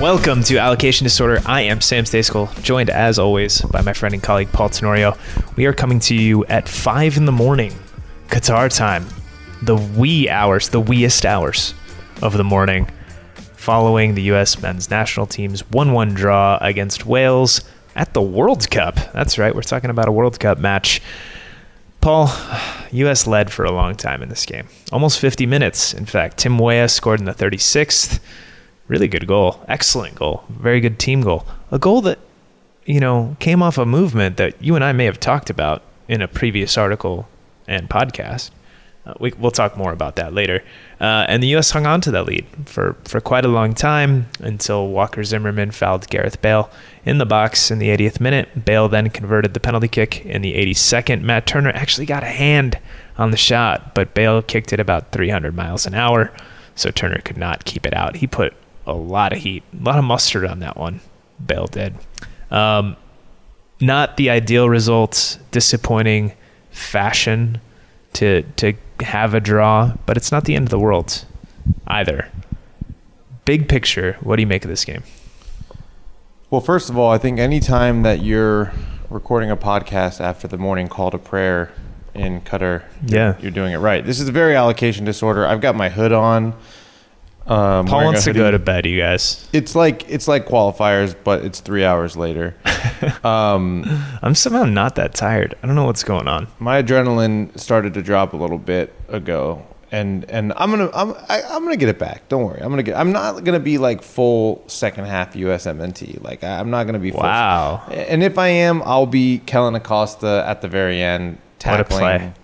Welcome to Allocation Disorder. I am Sam Stejskal, joined as always by my friend and colleague Paul Tenorio. We are coming to you at 5 in the morning, Qatar time, the wee hours, the weest hours of the morning, following the U.S. men's national team's 1 1 draw against Wales at the World Cup. That's right, we're talking about a World Cup match. Paul, U.S. led for a long time in this game, almost 50 minutes. In fact, Tim Weah scored in the 36th really good goal, excellent goal, very good team goal. A goal that, you know, came off a movement that you and I may have talked about in a previous article and podcast. Uh, we, will talk more about that later. Uh, and the U.S. hung on to that lead for, for quite a long time until Walker Zimmerman fouled Gareth Bale in the box in the 80th minute. Bale then converted the penalty kick in the 82nd. Matt Turner actually got a hand on the shot, but Bale kicked it about 300 miles an hour, so Turner could not keep it out. He put a lot of heat, a lot of mustard on that one. Bale did. Um, not the ideal results, disappointing fashion to to have a draw, but it's not the end of the world either. Big picture, what do you make of this game? Well, first of all, I think any time that you're recording a podcast after the morning call to prayer in Qatar, yeah, you're doing it right. This is a very allocation disorder. I've got my hood on. Um, Paul wants to go to bed, you guys. It's like it's like qualifiers, but it's three hours later. um, I'm somehow not that tired. I don't know what's going on. My adrenaline started to drop a little bit ago, and and I'm gonna I'm I, am i am gonna get it back. Don't worry. I'm gonna get. I'm not gonna be like full second half USMNT. Like I, am not gonna be. Full, wow. And if I am, I'll be Kellyn Acosta at the very end tackling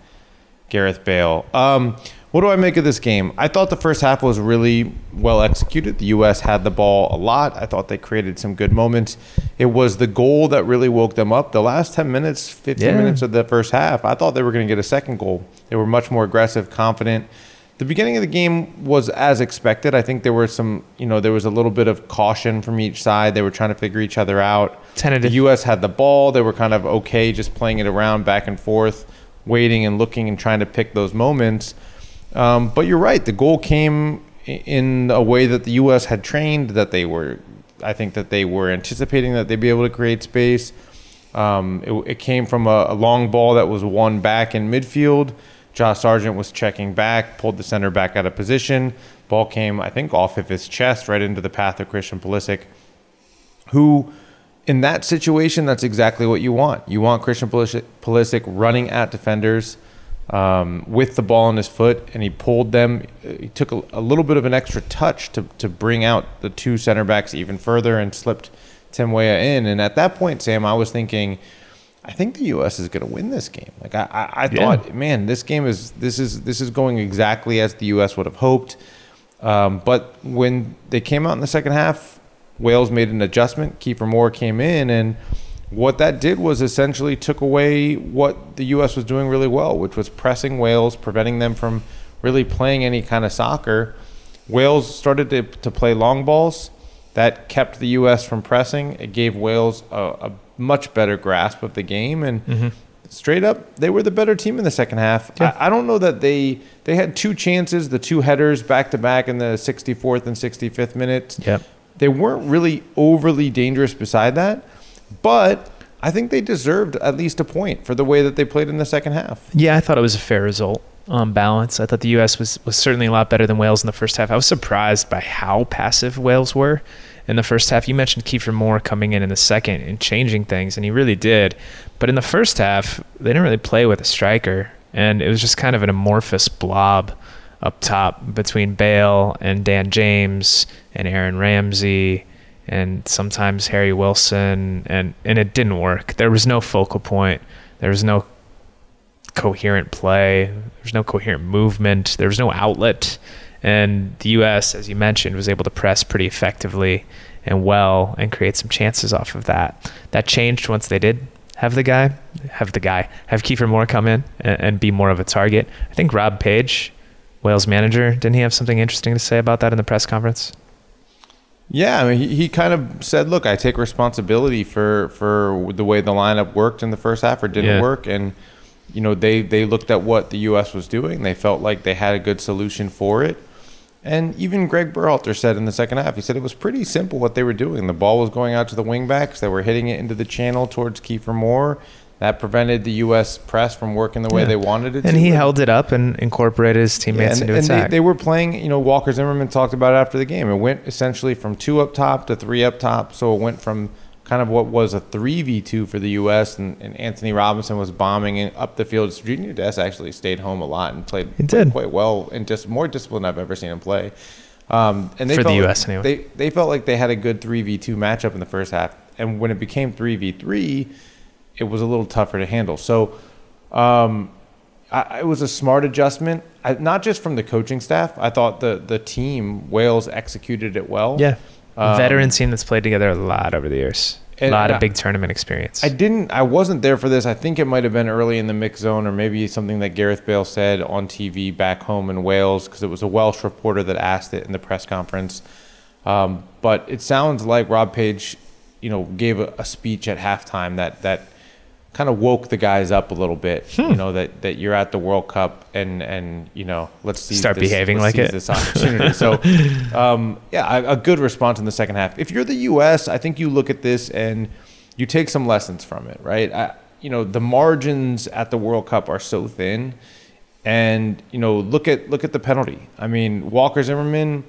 Gareth Bale. Um, what do I make of this game? I thought the first half was really well executed. The U.S. had the ball a lot. I thought they created some good moments. It was the goal that really woke them up. The last 10 minutes, 15 yeah. minutes of the first half, I thought they were going to get a second goal. They were much more aggressive, confident. The beginning of the game was as expected. I think there were some, you know, there was a little bit of caution from each side. They were trying to figure each other out. Tentative. The U.S. had the ball. They were kind of okay just playing it around back and forth, waiting and looking and trying to pick those moments. Um, but you're right. The goal came in a way that the U.S. had trained. That they were, I think, that they were anticipating that they'd be able to create space. Um, it, it, came from a, a, long ball that was won back in midfield. Josh Sargent was checking back, pulled the center back out of position. Ball came, I think, off of his chest right into the path of Christian Pulisic, who, in that situation, that's exactly what you want. You want Christian Pulisic, Pulisic running at defenders um, with the ball in his foot, and he pulled them. He took a, a, little bit of an extra touch to, to bring out the two center backs even further and slipped Tim Weah in. And at that point, Sam, I was thinking, I think the U.S. is going to win this game. Like I, I, I thought, man, this game is this is this is going exactly as the U.S. would have hoped. Um, but when they came out in the second half, Wales made an adjustment. Kiefer Moore came in and what that did was essentially took away what the U.S. was doing really well, which was pressing Wales, preventing them from really playing any kind of soccer. Wales started to, to play long balls. That kept the U.S. from pressing. It gave Wales a, a much better grasp of the game, and Mm-hmm. straight up, they were the better team in the second half. Yeah. I, I don't know that they they had two chances, the two headers back to back in the 64th and 65th minutes. Yep. They weren't really overly dangerous beside that, but I think they deserved at least a point for the way that they played in the second half. Yeah, I thought it was a fair result on balance. I thought the U.S. was, was certainly a lot better than Wales in the first half. I was surprised by how passive Wales were in the first half. You mentioned Kiefer Moore coming in in the second and changing things, and he really did. But in the first half, they didn't really play with a striker, and it was just kind of an amorphous blob up top between Bale and Dan James and Aaron Ramsey and sometimes Harry Wilson, and, and it didn't work. There was no focal point. There was no coherent play. There was no coherent movement. There was no outlet. And the U.S., as you mentioned, was able to press pretty effectively and well and create some chances off of that. That changed once they did have the guy, have the guy, have Kiefer Moore come in and, and be more of a target. I think Rob Page, Wales manager, didn't he have something interesting to say about that in the press conference? Yeah, I mean, he, he kind of said, "Look, I take responsibility for for the way the lineup worked in the first half or didn't Yeah. work." And you know, they they looked at what the U.S. was doing. They felt like they had a good solution for it. And even Greg Berhalter said in the second half, he said it was pretty simple what they were doing. The ball was going out to the wingbacks. They were hitting it into the channel towards Kiefer Moore. That prevented the U.S. press from working the way Yeah. they wanted it to. And to. he held it up and incorporated his teammates and, into and they, attack. they were playing, you know, Walker Zimmerman talked about it after the game. It went essentially from two up top to three up top. So it went from kind of what was a 3v2 for the U.S. and, and Anthony Robinson was bombing up the field. Serginho Dest actually stayed home a lot and played, He did. quite well and just more disciplined I've ever seen him play. Um, and they For the felt US anyway. They, they felt like they had a good 3v2 matchup in the first half. And when it became 3v3, it was a little tougher to handle. So um, I, it was a smart adjustment, I, not just from the coaching staff. I thought the the team Wales executed it well. yeah. Um, Veteran team that's played together a lot over the years. A lot of I- big tournament experience. I didn't. I wasn't there for this. I think it might have been early in the mix zone, or maybe something that Gareth Bale said on TV back home in Wales, because it was a Welsh reporter that asked it in the press conference. Um, but it sounds like Rob Page, you know, gave a, a speech at halftime that that kind of woke the guys up a little bit. Hmm. You know that that you're at the World Cup and and you know let's see Start behaving like it. This opportunity. so, um, yeah, a, a good response in the second half. If you're the U.S., I think you look at this and you take some lessons from it, right? I, you know, the margins at the World Cup are so thin, and you know, look at look at the penalty. I mean, Walker Zimmerman,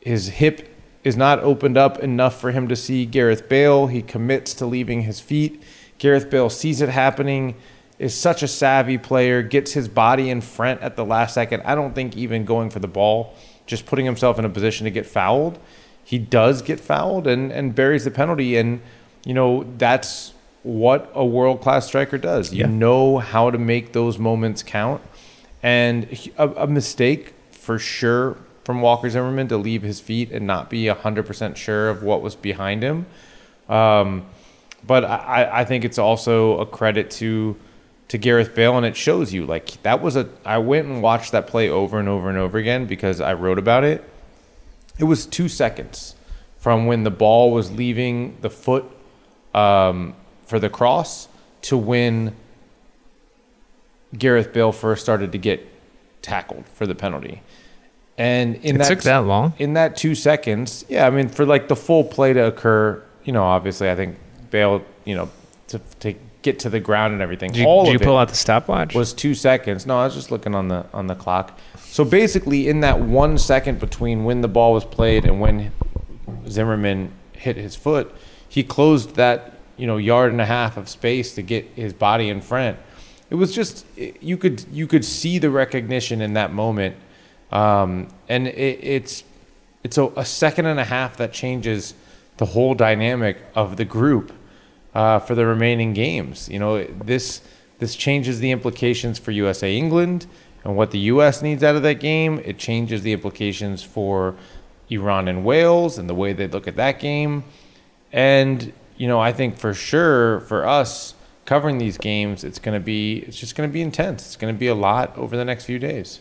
his hip is not opened up enough for him to see Gareth Bale. He commits to leaving his feet. Gareth Bale sees it happening. Is such a savvy player, gets his body in front at the last second. I don't think even going for the ball, just putting himself in a position to get fouled. He does get fouled and, and buries the penalty. And, you know, that's what a world class striker does. You Yeah. know how to make those moments count. And a, a mistake for sure from Walker Zimmerman to leave his feet and not be 100% sure of what was behind him. Um, but I, I think it's also a credit to to Gareth Bale, and it shows you like that was a. I went and watched that play over and over and over again because I wrote about it. It was two seconds from when the ball was leaving the foot um, for the cross to when Gareth Bale first started to get tackled for the penalty. And in it that took that long. in that two seconds, yeah, I mean, for like the full play to occur, you know, obviously, I think Bale, you know, to, to get to the ground and everything, Did you, all did you pull out the stopwatch? was two seconds. No, I was just looking on the on the clock. So basically, in that one second between when the ball was played and when Zimmerman hit his foot, he closed that you know yard and a half of space to get his body in front. It was just you could you could see the recognition in that moment, um, and it, it's it's a, a second and a half that changes the whole dynamic of the group uh, for the remaining games. You know this this changes the implications for USA England and what the US needs out of that game. It changes the implications for Iran and Wales and the way they look at that game. And you know, I think for sure for us covering these games, it's going to be it's just going to be intense. It's going to be a lot over the next few days.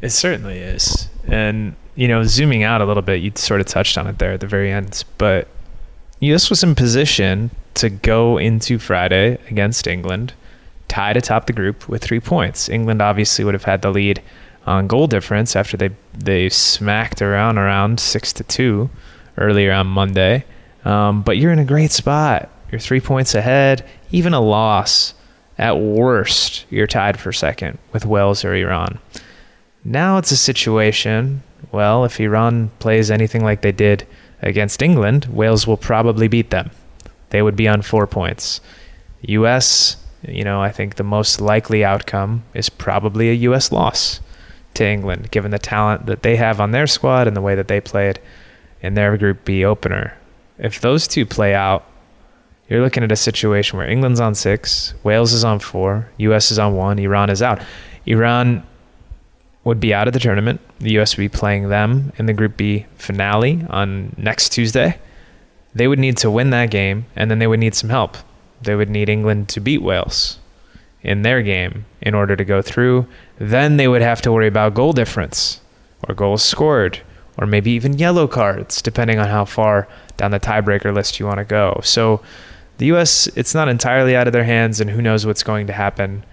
It certainly is. And, you know, zooming out a little bit, you sort of touched on it there at the very end, but US was in position to go into Friday against England, tied atop the group with three points. England obviously would have had the lead on goal difference after they they smacked around around six to two earlier on Monday. Um, but you're in a great spot. You're three points ahead. Even a loss, at worst, you're tied for second with Wales or Iran. Now it's a situation. Well, if Iran plays anything like they did against England, Wales will probably beat them. They would be on four points. U.S. You know, I think the most likely outcome is probably a U.S. loss to England, given the talent that they have on their squad and the way that they played in their Group B opener. If those two play out, you're looking at a situation where England's on six, Wales is on four, US is on one, Iran is out. Iran would be out of the tournament. The US would be playing them in the Group B finale on next Tuesday. They would need to win that game, and then they would need some help. They would need England to beat Wales in their game in order to go through. Then they would have to worry about goal difference or goals scored or maybe even yellow cards, depending on how far down the tiebreaker list you want to go. So the U.S., it's not entirely out of their hands, and who knows what's going to happen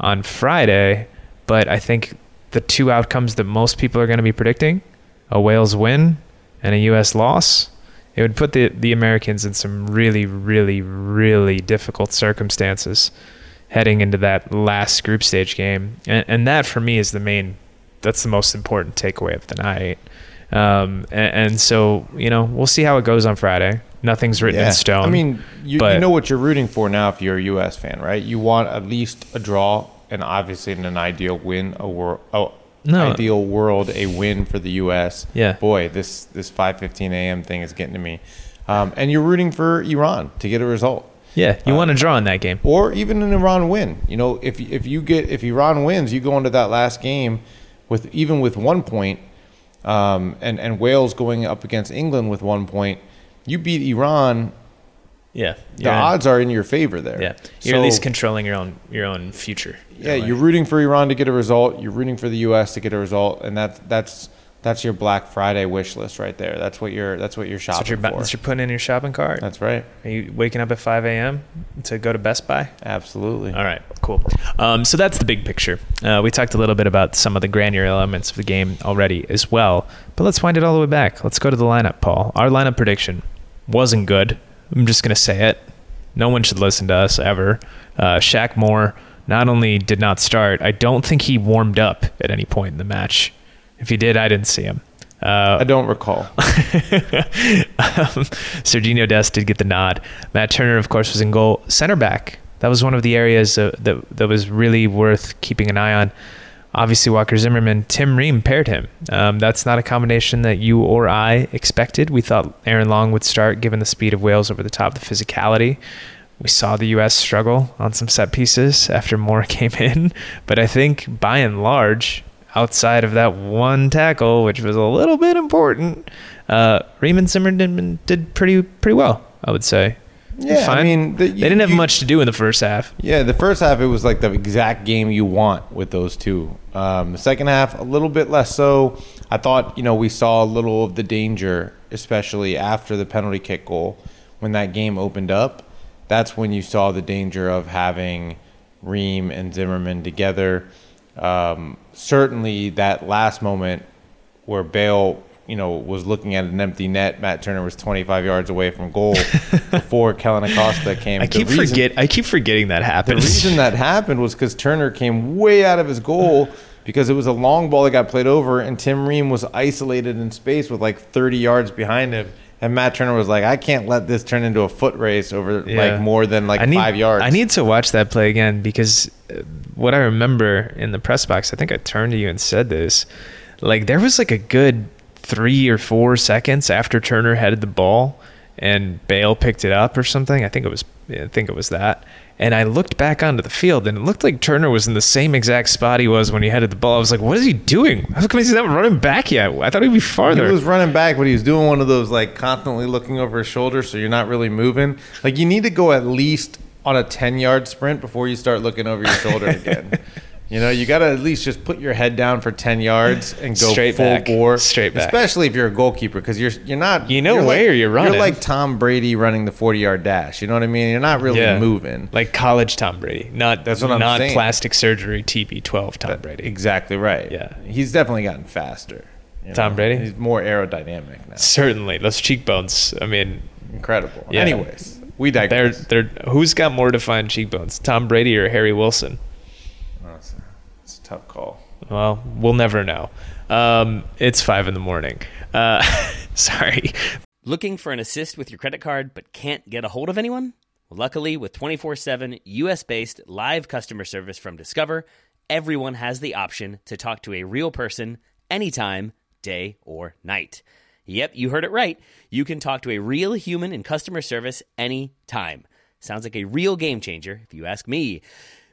on Friday. But I think the two outcomes that most people are going to be predicting a Wales win and a U.S. loss it would put the, the Americans in some really, really, really difficult circumstances heading into that last group stage game. And, and that for me is the main, that's the most important takeaway of the night. Um, and, and, so, you know, we'll see how it goes on Friday. Nothing's written yeah. in stone. I mean, you, but, you know what you're rooting for now if you're a U.S. fan, right? You want at least a draw and obviously in an ideal win, a world, oh, no. ideal world, a win for the U.S. Yeah. Boy, this this 5:15 a.m. thing is getting to me. Um, and you're rooting for Iran to get a result. Yeah, you um, want to draw in that game, or even an Iran win. You know, if if you get if Iran wins, you go into that last game with even with one point, um, and and Wales going up against England with one point. You beat Iran yeah, the odds are in your favor there. Yeah, you're so, at least controlling your own your own future. Yeah, you're rooting for Iran to get a result. You're rooting for the U.S. to get a result, and that that's that's your Black Friday wish list right there. That's what you're that's what you're shopping that's what you're, for. That's you're putting in your shopping cart. That's right. Are you waking up at 5 a.m. to go to Best Buy? Absolutely. All right, cool. Um, so that's the big picture. Uh, we talked a little bit about some of the granular elements of the game already as well, but let's wind it all the way back. Let's go to the lineup, Paul. Our lineup prediction wasn't good. I'm just gonna say it. No one should listen to us ever. Uh, Shaq Moore not only did not start, I don't think he warmed up at any point in the match. If he did, I didn't see him. Uh, I don't recall. um, Serginho Dest did get the nod. Matt Turner, of course, was in goal. Center back. That was one of the areas uh, that that was really worth keeping an eye on. Obviously, Walker Zimmerman, Tim Ream paired him. Um, that's not a combination that you or I expected. We thought Aaron Long would start, given the speed of Wales over the top, the physicality. We saw the U.S. struggle on some set pieces after Moore came in, but I think by and large, outside of that one tackle, which was a little bit important, uh, Ream and Zimmerman did pretty pretty well. I would say. Yeah, I mean, the, you, they didn't have you, much to do in the first half. Yeah, the first half it was like the exact game you want with those two. Um, the second half a little bit less so. I thought you know we saw a little of the danger, especially after the penalty kick goal when that game opened up. That's when you saw the danger of having Ream and Zimmerman together. Um, certainly, that last moment where Bale you know, was looking at an empty net. Matt Turner was 25 yards away from goal before Kellyn Acosta came. I keep reason, forget. I keep forgetting that happened. The reason that happened was because Turner came way out of his goal because it was a long ball that got played over, and Tim Ream was isolated in space with like 30 yards behind him. And Matt Turner was like, I can't let this turn into a foot race over yeah. like more than like need, five yards. I need to watch that play again because uh, what I remember in the press box, I think I turned to you and said this. Like there was like a good three or four seconds after Turner headed the ball and Bale picked it up or something. I think it was I think it was that. And I looked back onto the field, and it looked like Turner was in the same exact spot he was when he headed the ball. I was like, "What is he doing? How come he's not running back yet? I thought he'd be farther." He was running back, but he was doing one of those like constantly looking over his shoulder, so you're not really moving. Like you need to go at least on a 10 yard sprint before you start looking over your shoulder again. You know, you got to at least just put your head down for 10 yards and go Straight full back. bore. Straight back. Especially if you're a goalkeeper because you're you're not You know you're where like, you're running. You're like Tom Brady running the 40 yard dash. You know what I mean? You're not really Yeah. moving. like college Tom Brady, not That's what I'm not saying. plastic surgery TB12 Tom Brady. Exactly right. Yeah. He's definitely gotten faster. you Tom Brady? He's more aerodynamic now. Certainly, those cheekbones. I mean, Incredible. Yeah. Anyways, we they're they're who's got more defined cheekbones, Tom Brady or Harry Wilson? Oh, it's, a, it's a tough call. Well, we'll never know. Um, it's five in the morning. Uh, sorry. Looking for an assist with your credit card but can't get a hold of anyone? Luckily, with 24 7 US based live customer service from Discover, everyone has the option to talk to a real person anytime, day or night. Yep, you heard it right. You can talk to a real human in customer service anytime. Sounds like a real game changer, if you ask me.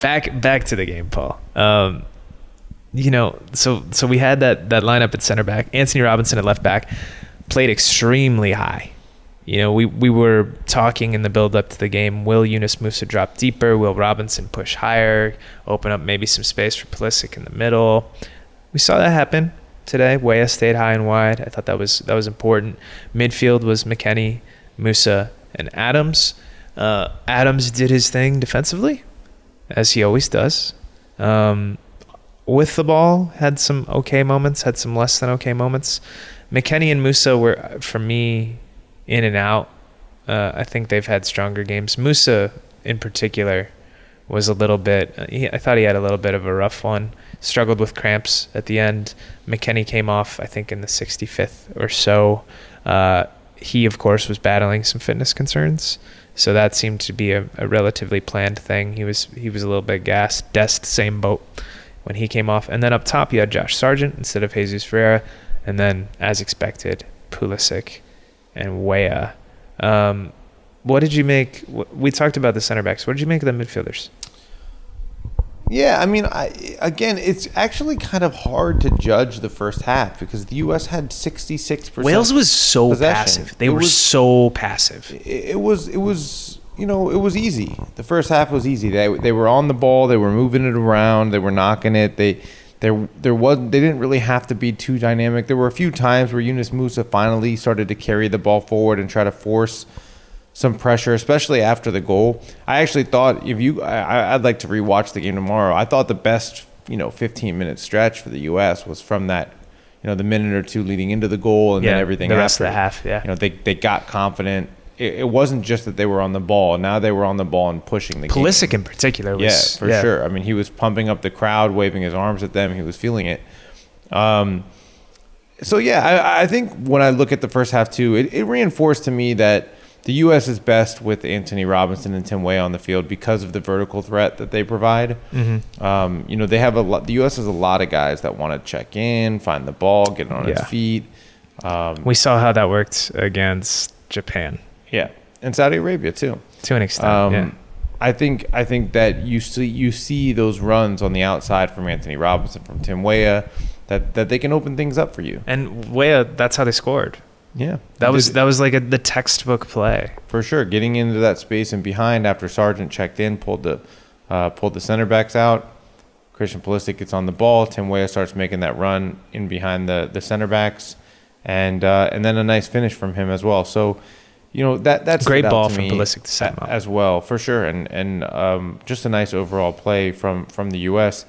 Back back to the game, Paul. Um, you know, so so we had that that lineup at center back. Anthony Robinson at left back played extremely high. You know, we we were talking in the build up to the game. Will Yunus Musah drop deeper? Will Robinson push higher? Open up maybe some space for Pulisic in the middle. We saw that happen today. Weah stayed high and wide. I thought that was that was important. Midfield was McKennie, Musah, and Adams. Uh, Adams did his thing defensively as he always does. Um, with the ball, had some okay moments, had some less than okay moments. McKennie and Musah were, for me, in and out. Uh, I think they've had stronger games. Musah, in particular, was a little bit. uh, He, I thought he had a little bit of a rough one. Struggled with cramps at the end. McKennie came off, I think, in the 65th or so. Uh, he, of course, was battling some fitness concerns, so that seemed to be a, a relatively planned thing. He was he was a little bit gassed. Dest, same boat when he came off, and then up top you had Josh Sargent instead of Jesus Ferreira, and then as expected, Pulisic and Weah. Um, what did you make? We talked about the center backs. What did you make of the midfielders? Yeah, I mean, I, again, it's actually kind of hard to judge the first half because the U.S. had 66%. Wales was so possession. passive. They It were was- so passive. It, it was, it was, you know, it was easy. The first half was easy. They, they were on the ball. They were moving it around. They were knocking it. They, there, there was. They didn't really have to be too dynamic. There were a few times where Yunus Musah finally started to carry the ball forward and try to force some pressure, especially after the goal. I actually thought if you, I, I'd like to rewatch the game tomorrow. I thought the best, you know, 15 minute stretch for the U.S. was from that, you know, the minute or two leading into the goal and Yeah, then everything the rest after. of the half, yeah. You know, they they got confident. It, it wasn't just that they were on the ball. Now they were on the ball and pushing the game. Pulisic in particular was Yeah, for sure. I mean, he was pumping up the crowd, waving his arms at them. He was feeling it. Um, so yeah, I, I think when I look at the first half too, it, it reinforced to me that the U.S. is best with Anthony Robinson and Tim Weah on the field because of the vertical threat that they provide. Um, you know, they have a lot. The U.S. has a lot of guys that want to check in, find the ball, get it on Yeah. its feet. Um, We saw how that worked against Japan yeah, and Saudi Arabia too. to an extent. Um, yeah. I think I think that you see you see those runs on the outside from Anthony Robinson, from Tim Weah, that that they can open things up for you. And Weah, that's how they scored. Yeah, That was that was like a, the textbook play. for sure. Getting into that space and behind after Sargent checked in, pulled the uh, pulled the center backs out. Christian Pulisic gets on the ball. Tim Weah starts making that run in behind the the center backs, and uh, and then a nice finish from him as well. So, you know that that's Great ball to from Pulisic to set as well for sure, and and um, just a nice overall play from from the U.S.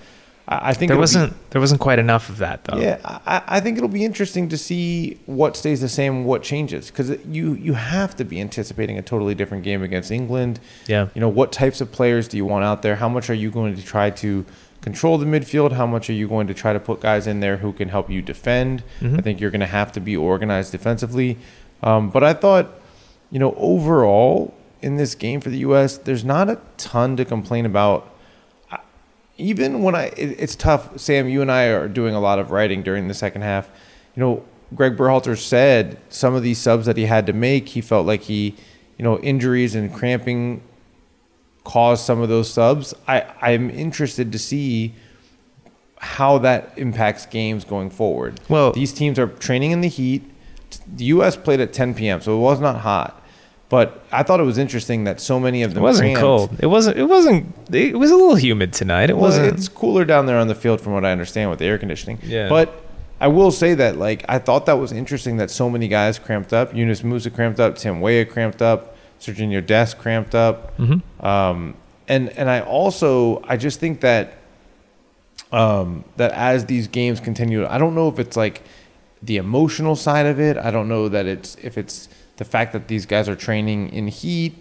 I, I think There it'll be- wasn't there wasn't quite enough of that though. yeah, I, I think it'll be interesting to see what stays the same, what changes, because you you have to be anticipating a totally different game against England. Yeah. You know, what types of players do you want out there? How much are you going to try to control the midfield? How much are you going to try to put guys in there who can help you defend? I think you're going to have to be organized defensively. Um, but I thought, you know, overall in this game for the U.S., there's not a ton to complain about even when I, it, it's tough. Sam, you and I are doing a lot of writing during the second half. You know, Greg Berhalter said some of these subs that he had to make, he felt like he, you know, injuries and cramping caused some of those subs. I, I'm interested to see how that impacts games going forward. Well- these teams are training in the heat. The U.S. played at 10 p.m., so it was not hot. But I thought it was interesting that so many of It them wasn't cramped. cold. It wasn't it wasn't it was a little humid tonight. It Well, wasn't it's cooler down there on the field from what I understand with the air conditioning. Yeah. But I will say that like I thought that was interesting that so many guys cramped up. Yunus Musah cramped up. Tim Weah cramped up. Serginho Dest cramped up. Mm-hmm. Um, and and I also I just think that um, that as these games continue, I don't know if it's like the emotional side of it. I don't know that it's if it's the fact that these guys are training in heat.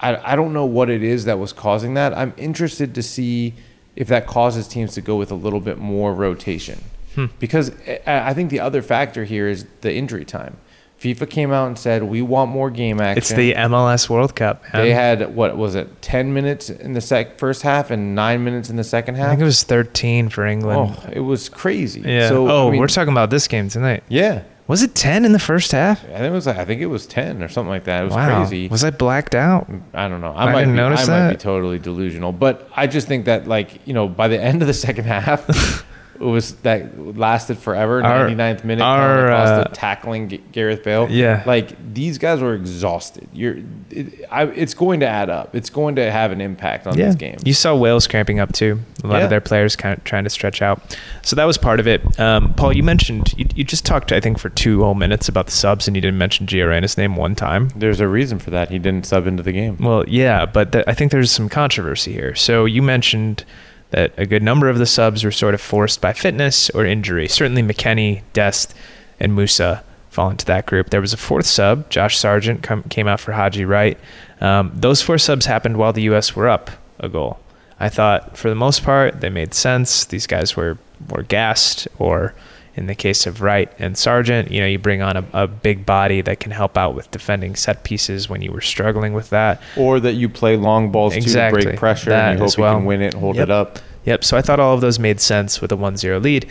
I, I don't know what it is that was causing that. I'm interested to see if that causes teams to go with a little bit more rotation. Hmm. Because I I think the other factor here is the injury time. FIFA came out and said we want more game action. it's the MLS World Cup. Man. they had what was it, ten minutes in the sec- first half and nine minutes in the second half. I think it was 13 for England. Oh, it was crazy. yeah. So oh, I mean, we're talking about this game tonight. yeah. Was it 10 in the first half? I think it was. I think it was ten or something like that. It was wow. crazy. Was I blacked out? I don't know. I I, might didn't be, notice I might be totally delusional, but I just think that like you know by the end of the second half, was that lasted forever. Our- 99th minute, our, uh, tackling G- Gareth Bale. Yeah. like these guys were exhausted. You're, it, I, it's going to add up. It's going to have an impact on yeah. these games. You saw Wales cramping up too. A lot Yeah. of their players kind of trying to stretch out. So that was part of it. Um, Paul, you mentioned you, you just talked, I think, for two whole minutes about the subs, and you didn't mention Gio name one time. There's a reason for that. He didn't sub into the game. Well, yeah, but th- I think there's some controversy here. So you mentioned that a good number of the subs were sort of forced by fitness or injury. Certainly McKennie, Dest, and Musah fall into that group. There was a fourth sub, Josh Sargent, came out for Haji Wright. Um, those four subs happened while the U.S. were up a goal. I thought for the most part they made sense. These guys were were gassed, or in the case of Wright and Sargent, you know, you bring on a, a big body that can help out with defending set pieces when you were struggling with that. Or that you play long balls Exactly. to break pressure That and you hope you can win it and hold Yep. it up. Yep. So I thought all of those made sense with a 1 0 lead.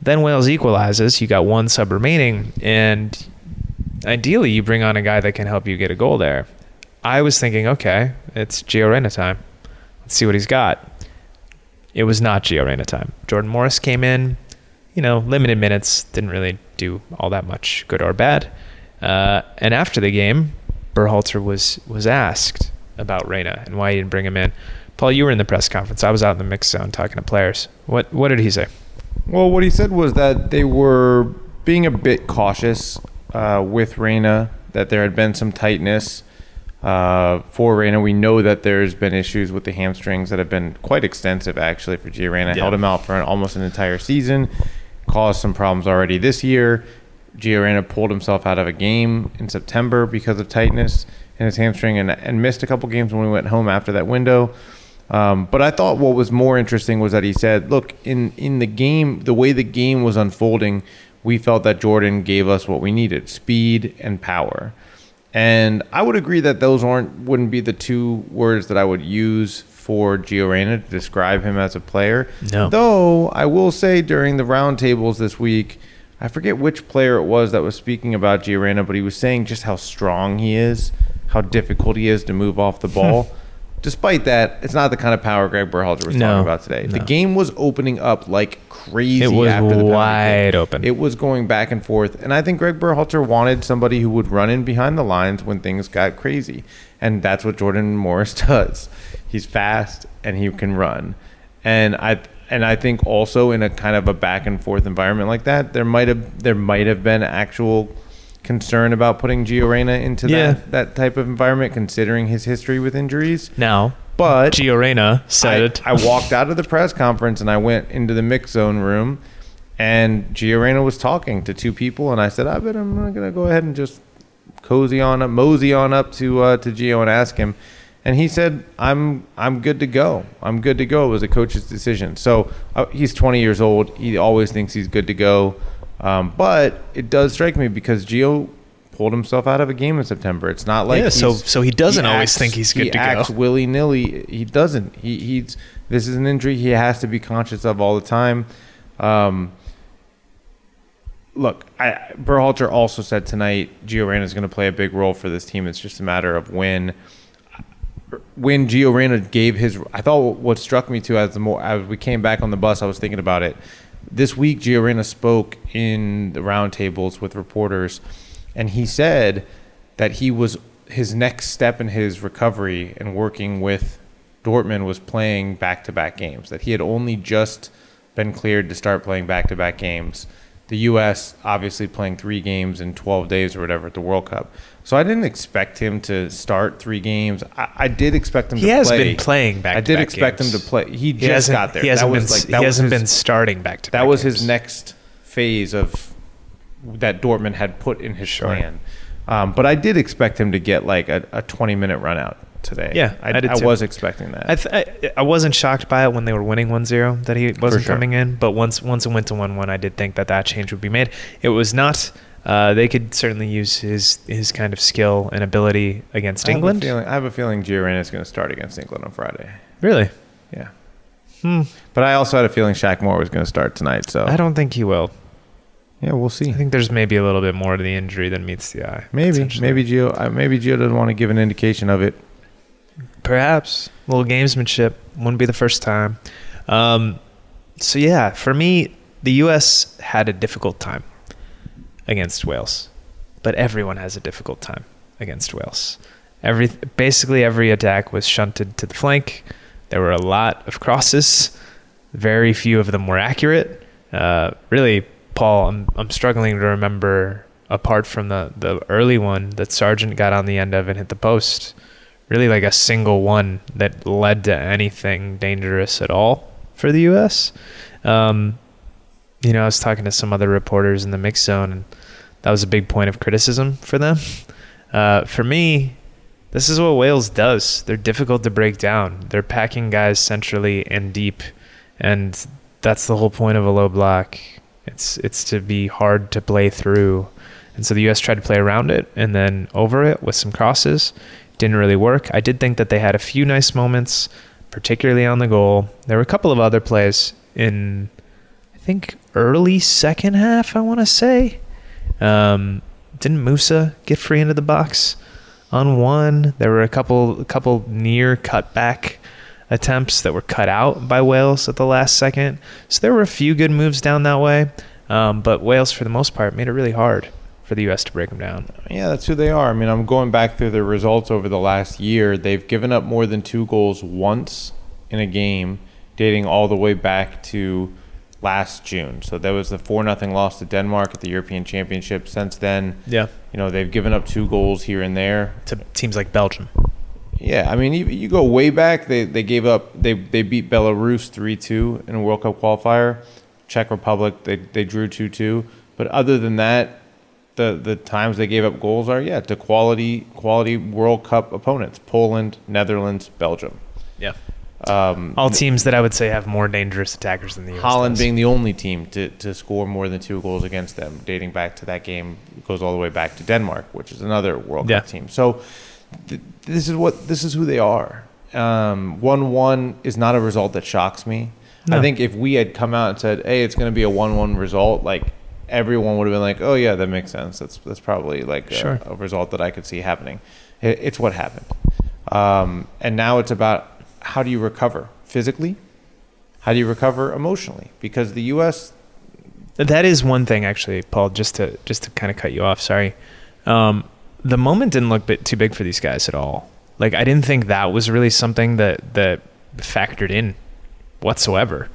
Then Wales equalizes. You got one sub remaining. And ideally, you bring on a guy that can help you get a goal there. I was thinking, okay, it's Gio Reyna time. Let's see what he's got. It was not Gio Reyna time. Jordan Morris came in, you know, limited minutes, didn't really do all that much good or bad. Uh, and after the game, Berhalter was was asked about Reyna and why he didn't bring him in. Paul, you were in the press conference. I was out in the mix zone talking to players. What what did he say? Well, what he said was that they were being a bit cautious uh, with Reyna, that there had been some tightness uh, for Reyna. We know that there's been issues with the hamstrings that have been quite extensive, actually, for Gio Reyna. Yeah. Held him out for an, almost an entire season, caused some problems already this year. Gio Reyna pulled himself out of a game in September because of tightness in his hamstring and, and missed a couple games when we went home after that window. Um, but I thought what was more interesting was that he said, "Look, in in the game, the way the game was unfolding, we felt that Jordan gave us what we needed: speed and power." And I would agree that those aren't wouldn't be the two words that I would use for Gio Reyna to describe him as a player. No. Though I will say during the roundtables this week, I forget which player it was that was speaking about Gio Reyna, but he was saying just how strong he is, how difficult he is to move off the ball. Despite that, it's not the kind of power Greg Berhalter was No, talking about today. The game was opening up like crazy. It was after the wide open. It was going back and forth, and I think Greg Berhalter wanted somebody who would run in behind the lines when things got crazy, and that's what Jordan Morris does. He's fast and he can run, and I and I think also in a kind of a back and forth environment like that, there might have there might have been actual concern about putting Gio Reyna into Yeah. that that type of environment, considering his history with injuries. Now, But Gio Reyna said I, I walked out of the press conference and I went into the mix zone room, and Gio Reyna was talking to two people, and I said, "I bet I'm gonna go ahead and just cozy on up, mosey on up to uh, to Gio and ask him." And he said, "I'm I'm good to go. I'm good to go." It was a coach's decision. So uh, he's 20 years old. He always thinks he's good to go. Um, but it does strike me because Gio pulled himself out of a game in September. It's not like Yeah, so- so he doesn't always think he's good he to go. acts willy nilly. He doesn't. He he's this is an injury he has to be conscious of all the time. Um, look, I, Berhalter also said tonight Gio Reyna is going to play a big role for this team. It's just a matter of when. When Gio Reyna gave his, I thought what struck me too as the more as we came back on the bus, I was thinking about it. This week, Gio Reyna spoke in the roundtables with reporters, and he said that he was his next step in his recovery and working with Dortmund was playing back-to-back games. That he had only just been cleared to start playing back-to-back games. The U.S. obviously playing three games in 12 days or whatever at the World Cup. So I didn't expect him to start three games. I, I did expect him to play. He to has play. been playing I did expect games. him to play. He he just got there. He hasn't that been, like he hasn't his- been starting back to that was his next phase of that Dortmund had put in his Sure. plan. Um, but I did expect him to get like a, a 20 minute run out today. Yeah, I, I did I was expecting that. I, th- I I wasn't shocked by it when they were winning 1-0 that he wasn't sure. coming in, but once once it went to 1-1, I did think that that change would be made. It was not. Uh, they could certainly use his his kind of skill and ability against I have England. feeling- I have a feeling Gio Reyna is going to start against England on Friday. Really? Yeah. Hmm. But I also had a feeling Shaq Moore was going to start tonight. So I don't think he will. yeah, we'll see. I think there's maybe a little bit more to the injury than meets the eye. Maybe maybe Gio uh, maybe Gio doesn't want to give an indication of it. Perhaps a little gamesmanship wouldn't be the first time. Um, so yeah, for me, the U.S. had a difficult time against Wales, but everyone has a difficult time against Wales. Every basically every attack was shunted to the flank. There were a lot of crosses. Very few of them were accurate. Uh, really, Paul, I'm I'm struggling to remember apart from the the early one that Sargent got on the end of and hit the post really like a single one that led to anything dangerous at all for the U.S. Um, you know, I was talking to some other reporters in the mix zone, and that was a big point of criticism for them. Uh, for me, this is what Wales does. They're difficult to break down. They're packing guys centrally and deep, and that's the whole point of a low block. It's it's to be hard to play through, and so the U.S. tried to play around it and then over it with some crosses didn't really work. I did think that they had a few nice moments, particularly on the goal. There were a couple of other plays in, I think, early second half, I want to say. Um, didn't Musah get free into the box on one? There were a couple, a couple near cutback attempts that were cut out by Wales at the last second. So there were a few good moves down that way. Um, but Wales, for the most part, made it really hard for the U.S. to break them down. Yeah, that's who they are. I mean, I'm going back through their results over the last year. They've given up more than two goals once in a game, dating all the way back to last June. So that was the four nothing loss to Denmark at the European Championship. Since then, Yeah. you know, they've given up two goals here and there. To teams like Belgium. Yeah, I mean, you, you go way back. They they gave up. They they beat Belarus three two in a World Cup qualifier. Czech Republic they they drew two two. But other than that, the the times they gave up goals are yeah to quality quality World Cup opponents: Poland, Netherlands, Belgium. Yeah. Um, All teams that I would say have more dangerous attackers than the U.S. Holland does. being the only team to, to score more than two goals against them, dating back to that game, goes all the way back to Denmark, which is another World Yeah. Cup team. So th- this is what this is who they are. Um, one one is not a result that shocks me. I think if we had come out and said, "Hey, it's going to be a one-one result," like everyone would have been like, "Oh yeah, that makes sense. That's that's probably like a, Sure. a result that I could see happening." It, it's what happened, um, and now it's about how do you recover physically, how do you recover emotionally? Because the U.S. That is one thing, actually, Paul. Just to just to kind of cut you off. Sorry. Um, the moment didn't look bit too big for these guys at all. Like I didn't think that was really something that that factored in whatsoever.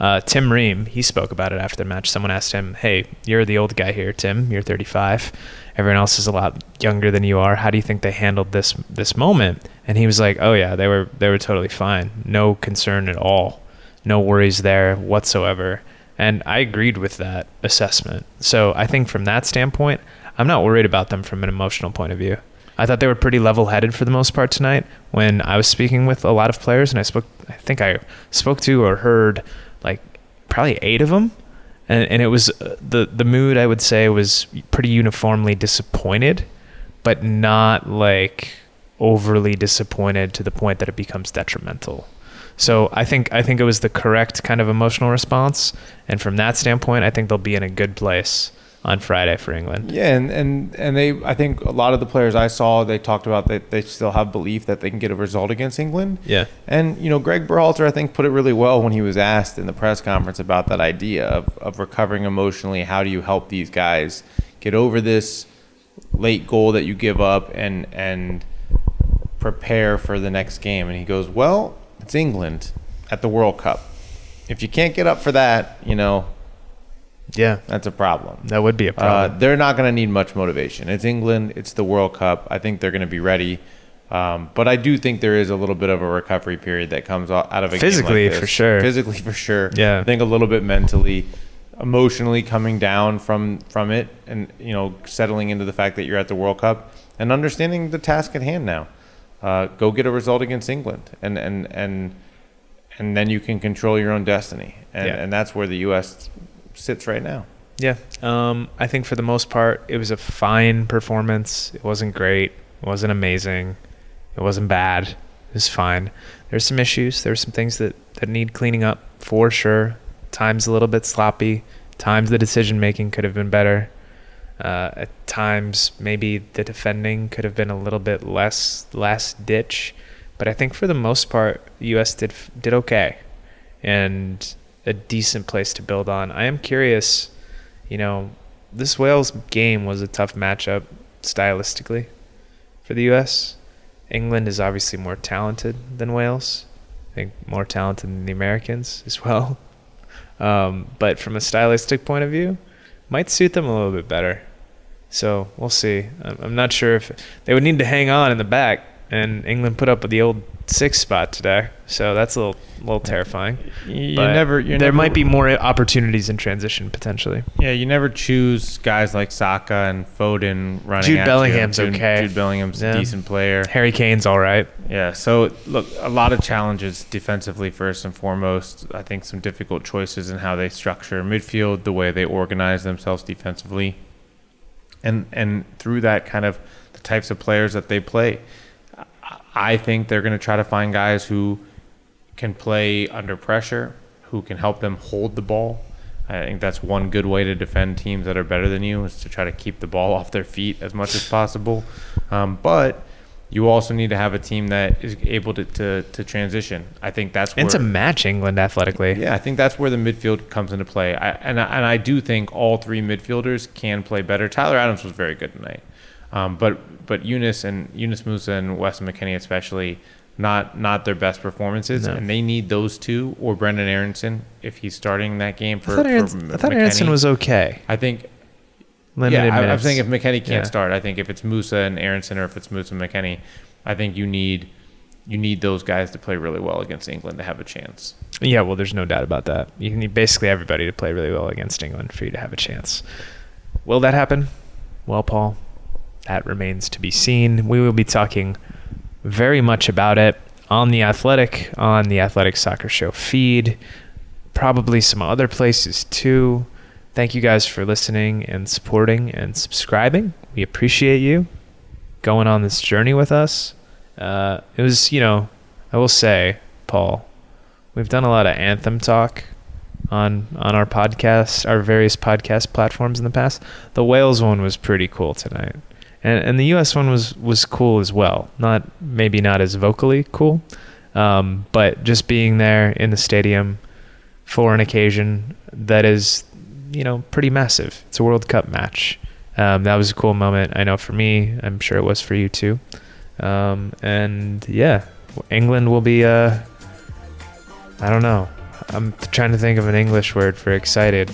Uh, Tim Ream, he spoke about it after the match. Someone asked him, "Hey, you're the old guy here, Tim. You're 35. Everyone else is a lot younger than you are. How do you think they handled this this moment?" And he was like, "Oh yeah, they were they were totally fine. No concern at all. No worries there whatsoever." And I agreed with that assessment. So I think from that standpoint, I'm not worried about them from an emotional point of view. I thought they were pretty level-headed for the most part tonight. When I was speaking with a lot of players, and I spoke, I think I spoke to or heard probably eight of them, and, and it was uh, the the mood I would say was pretty uniformly disappointed, but not like overly disappointed to the point that it becomes detrimental. So I think I think it was the correct kind of emotional response, and from that standpoint, I think they'll be in a good place on Friday for England. Yeah, and, and and they I think a lot of the players I saw they talked about that they still have belief that they can get a result against England. Yeah. And you know, Greg Berhalter I think put it really well when he was asked in the press conference about that idea of, of recovering emotionally. How do you help these guys get over this late goal that you give up and and prepare for the next game? And he goes, Well, it's England at the World Cup. If you can't get up for that, you know, Yeah, that's a problem. that would be a Uh, problem. they're not going to need much motivation. It's England. It's the World Cup. I think they're going to be ready. Um, but I do think there is a little bit of a recovery period that comes out of a Physically, like for sure. Physically, for sure. Yeah. I think a little bit mentally, emotionally coming down from from it, and you know, settling into the fact that you're at the World Cup and understanding the task at hand now. Uh, go get a result against England, and and and and then you can control your own destiny, and Yeah. and that's where the U.S. sits right now. Yeah. Um, I think for the most part, it was a fine performance. It wasn't great. It wasn't amazing. It wasn't bad. It was fine. There's some issues. There's some things that, that need cleaning up for sure. Times a little bit sloppy. Times the decision making could have been better. Uh, at times, maybe the defending could have been a little bit less last ditch. But I think for the most part, U.S. did did okay, and a decent place to build on. I am curious you know, this Wales game was a tough matchup stylistically for the U.S. England is obviously more talented than Wales. I think more talented than the Americans as well. Um, but from a stylistic point of view, might suit them a little bit better. So we'll see. I'm, I'm not sure if they would need to hang on in the back, and England put up with the old six spot today. So that's a little, little terrifying. You But never. There never, might be more opportunities in transition potentially. Yeah, you never choose guys like Saka and Foden running. Jude. Bellingham's Jude, okay. Jude Bellingham's Yeah. a decent player. Harry Kane's all right. Yeah. So look, a lot of challenges defensively first and foremost. I think some difficult choices in how they structure midfield, the way they organize themselves defensively, and and through that kind of the types of players that they play. I- think they're going to try to find guys who can play under pressure, who can help them hold the ball. I think that's one good way to defend teams that are better than you is to try to keep the ball off their feet as much as possible. Um, but you also need to have a team that is able to, to, to transition. I think that's where And to match England athletically. yeah, I think that's where the midfield comes into play. I, and I, and I do think all three midfielders can play better. Tyler Adams was very good tonight, um, but but Yunus and Yunus Musah and Weston McKennie especially not not their best performances, No. and they need those two or Brenden Aaronson if he's starting that game for. I thought, Aaronson, I thought Aaronson was okay. I think. Limited yeah, I, I'm saying if McKennie can't Yeah. start, I think if it's Musah and Aaronson or if it's Musah and McKennie, I think you need you need those guys to play really well against England to have a chance. Yeah, well, there's no doubt about that. You need basically everybody to play really well against England for you to have a chance. Will that happen? Well, Paul, that remains to be seen. We will be talking very much about it on the Athletic, on the Athletic Soccer Show feed, probably some other places too. Thank you guys for listening and supporting and subscribing. We appreciate you going on this journey with us. Uh, it was, you know, I will say, Paul, we've done a lot of anthem talk on on our podcast, our various podcast platforms in the past. The Wales one was pretty cool tonight, and and the U.S. one was was cool as well. Not maybe not as vocally cool, um, but just being there in the stadium for an occasion that is, you know, pretty massive. It's a World Cup match. Um, that was a cool moment. I know for me, I'm sure it was for you too. Um, and yeah, England will be. Uh, I don't know. I'm trying to think of an English word for excited.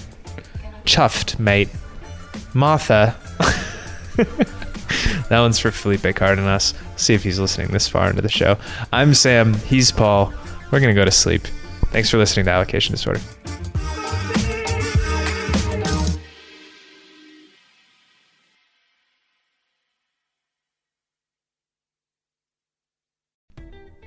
Chuffed, mate. Martha. that one's for Felipe Cardenas. See if he's listening this far into the show. I'm Sam. He's Paul. We're going to go to sleep. Thanks for listening to Allocation Disorder.